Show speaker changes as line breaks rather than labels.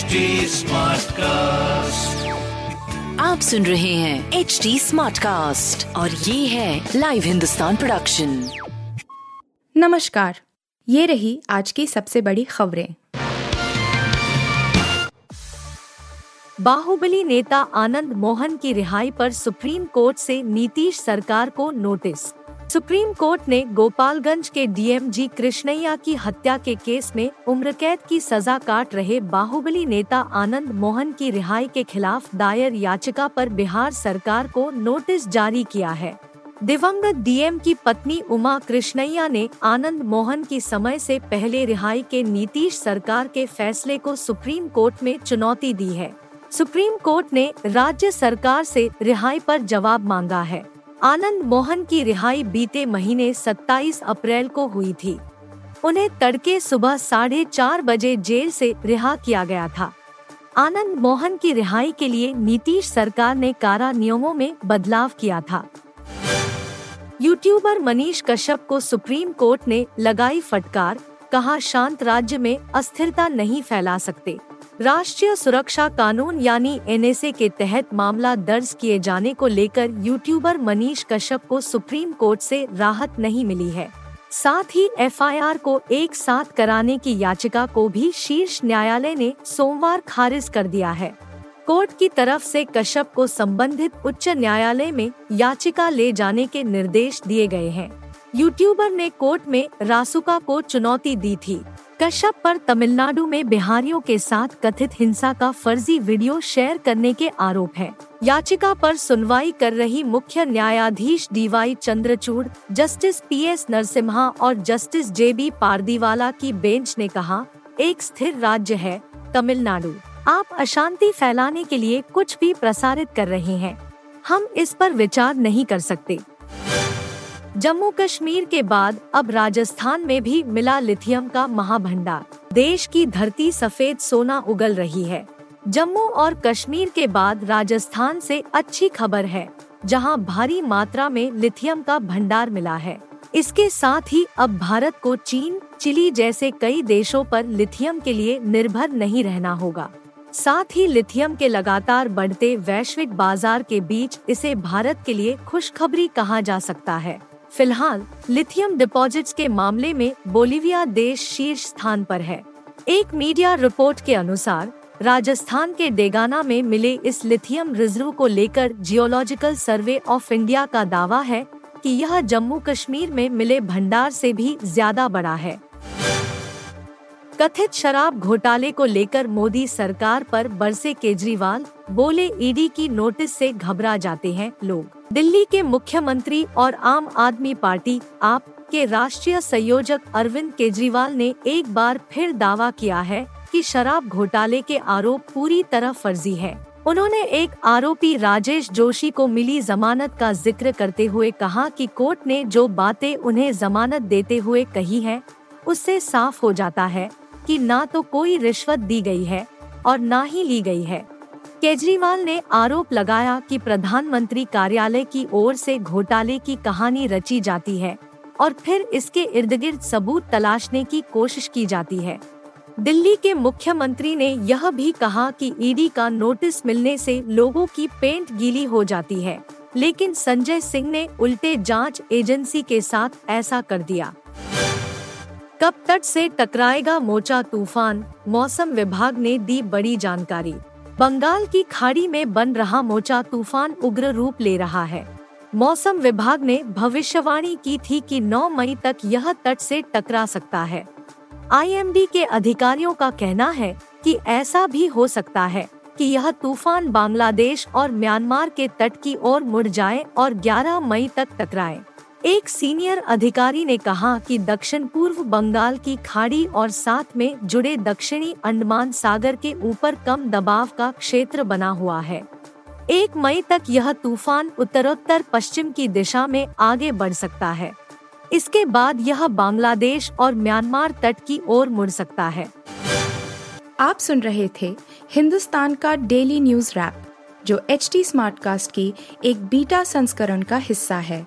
HD cast
आप सुन रहे हैं एच डी स्मार्ट कास्ट और ये है लाइव हिंदुस्तान प्रोडक्शन
नमस्कार ये रही आज की सबसे बड़ी खबरें।
बाहुबली नेता आनंद मोहन की रिहाई पर सुप्रीम कोर्ट से नीतीश सरकार को नोटिस। सुप्रीम कोर्ट ने गोपालगंज के डीएमजी कृष्णैया की हत्या के केस में उम्र कैद की सजा काट रहे बाहुबली नेता आनंद मोहन की रिहाई के खिलाफ दायर याचिका पर बिहार सरकार को नोटिस जारी किया है। दिवंगत डीएम की पत्नी उमा कृष्णैया ने आनंद मोहन की समय से पहले रिहाई के नीतीश सरकार के फैसले को सुप्रीम कोर्ट में चुनौती दी है। सुप्रीम कोर्ट ने राज्य सरकार से रिहाई पर जवाब मांगा है। आनंद मोहन की रिहाई बीते महीने 27 अप्रैल को हुई थी। उन्हें तड़के सुबह साढ़े चार बजे जेल से रिहा किया गया था। आनंद मोहन की रिहाई के लिए नीतीश सरकार ने कारा नियमों में बदलाव किया था। यूट्यूबर मनीष कश्यप को सुप्रीम कोर्ट ने लगाई फटकार, कहा शांत राज्य में अस्थिरता नहीं फैला सकते। राष्ट्रीय सुरक्षा कानून यानी एनएसए के तहत मामला दर्ज किए जाने को लेकर यूट्यूबर मनीष कश्यप को सुप्रीम कोर्ट से राहत नहीं मिली है। साथ ही एफआईआर को एक साथ कराने की याचिका को भी शीर्ष न्यायालय ने सोमवार खारिज कर दिया है। कोर्ट की तरफ़ से कश्यप को संबंधित उच्च न्यायालय में याचिका ले जाने के निर्देश दिए गए हैं। यूट्यूबर ने कोर्ट में रासुका को चुनौती दी थी। कश्यप पर तमिलनाडु में बिहारियों के साथ कथित हिंसा का फर्जी वीडियो शेयर करने के आरोप है। याचिका पर सुनवाई कर रही मुख्य न्यायाधीश D Y Chandrachud, justice P S Narasimha और जस्टिस जे बी पारदीवाला की बेंच ने कहा, एक स्थिर राज्य है, तमिलनाडु। आप अशांति फैलाने के लिए कुछ भी प्रसारित कर रहे हैं। हम इस पर विचार नहीं कर सकते। जम्मू कश्मीर के बाद अब राजस्थान में भी मिला लिथियम का महाभंडार। देश की धरती सफ़ेद सोना उगल रही है। जम्मू और कश्मीर के बाद राजस्थान से अच्छी खबर है, जहाँ भारी मात्रा में लिथियम का भंडार मिला है। इसके साथ ही अब भारत को चीन, चिली जैसे कई देशों पर लिथियम के लिए निर्भर नहीं रहना होगा। साथ ही लिथियम के लगातार बढ़ते वैश्विक बाज़ार के बीच इसे भारत के लिए खुशखबरी कहा जा सकता है। फ़िलहाल लिथियम डिपॉजिट्स के मामले में बोलिविया देश शीर्ष स्थान पर है। एक मीडिया रिपोर्ट के अनुसार, राजस्थान के डेगाना में मिले इस लिथियम रिज़र्व को लेकर जियोलॉजिकल सर्वे ऑफ़ इंडिया का दावा है कि यह जम्मू कश्मीर में मिले भंडार से भी ज़्यादा बड़ा है। कथित शराब घोटाले को लेकर मोदी सरकार पर बरसे केजरीवाल, बोले ईडी की नोटिस से घबरा जाते हैं लोग। दिल्ली के मुख्यमंत्री और आम आदमी पार्टी, आप के राष्ट्रीय संयोजक अरविंद केजरीवाल ने एक बार फिर दावा किया है कि शराब घोटाले के आरोप पूरी तरह फर्जी है। उन्होंने एक आरोपी राजेश जोशी को मिली जमानत का ज़िक्र करते हुए कहा कि कोर्ट ने जो बातें उन्हें जमानत देते हुए कही है, उससे साफ़ हो जाता है कि ना तो कोई रिश्वत दी गई है और ना ही ली गई है। केजरीवाल ने आरोप लगाया कि प्रधानमंत्री कार्यालय की ओर से घोटाले की कहानी रची जाती है और फिर इसके इर्द गिर्द सबूत तलाशने की कोशिश की जाती है। दिल्ली के मुख्यमंत्री ने यह भी कहा कि ईडी का नोटिस मिलने से लोगों की पेंट गीली हो जाती है, लेकिन संजय सिंह ने उल्टे जाँच एजेंसी के साथ ऐसा कर दिया। कब तट से टकराएगा मोचा तूफ़ान? मौसम विभाग ने दी बड़ी जानकारी। बंगाल की खाड़ी में बन रहा मोचा तूफ़ान उग्र रूप ले रहा है। मौसम विभाग ने भविष्यवाणी की थी कि 9 मई तक यह तट से टकरा सकता है। आईएमडी के अधिकारियों का कहना है कि ऐसा भी हो सकता है कि यह तूफ़ान बांग्लादेश और म्यांमार के तट की ओर मुड़ जाए और 11 मई तक टकराए। एक सीनियर अधिकारी ने कहा कि दक्षिण पूर्व बंगाल की खाड़ी और साथ में जुड़े दक्षिणी अंडमान सागर के ऊपर कम दबाव का क्षेत्र बना हुआ है। एक मई तक यह तूफ़ान उत्तरोत्तर पश्चिम की दिशा में आगे बढ़ सकता है। इसके बाद यह बांग्लादेश और म्यांमार तट की ओर मुड़ सकता है।
आप सुन रहे थे हिंदुस्तान का डेली न्यूज़ रैप, जो एच टी स्मार्ट कास्ट की एक बीटा संस्करण का हिस्सा है।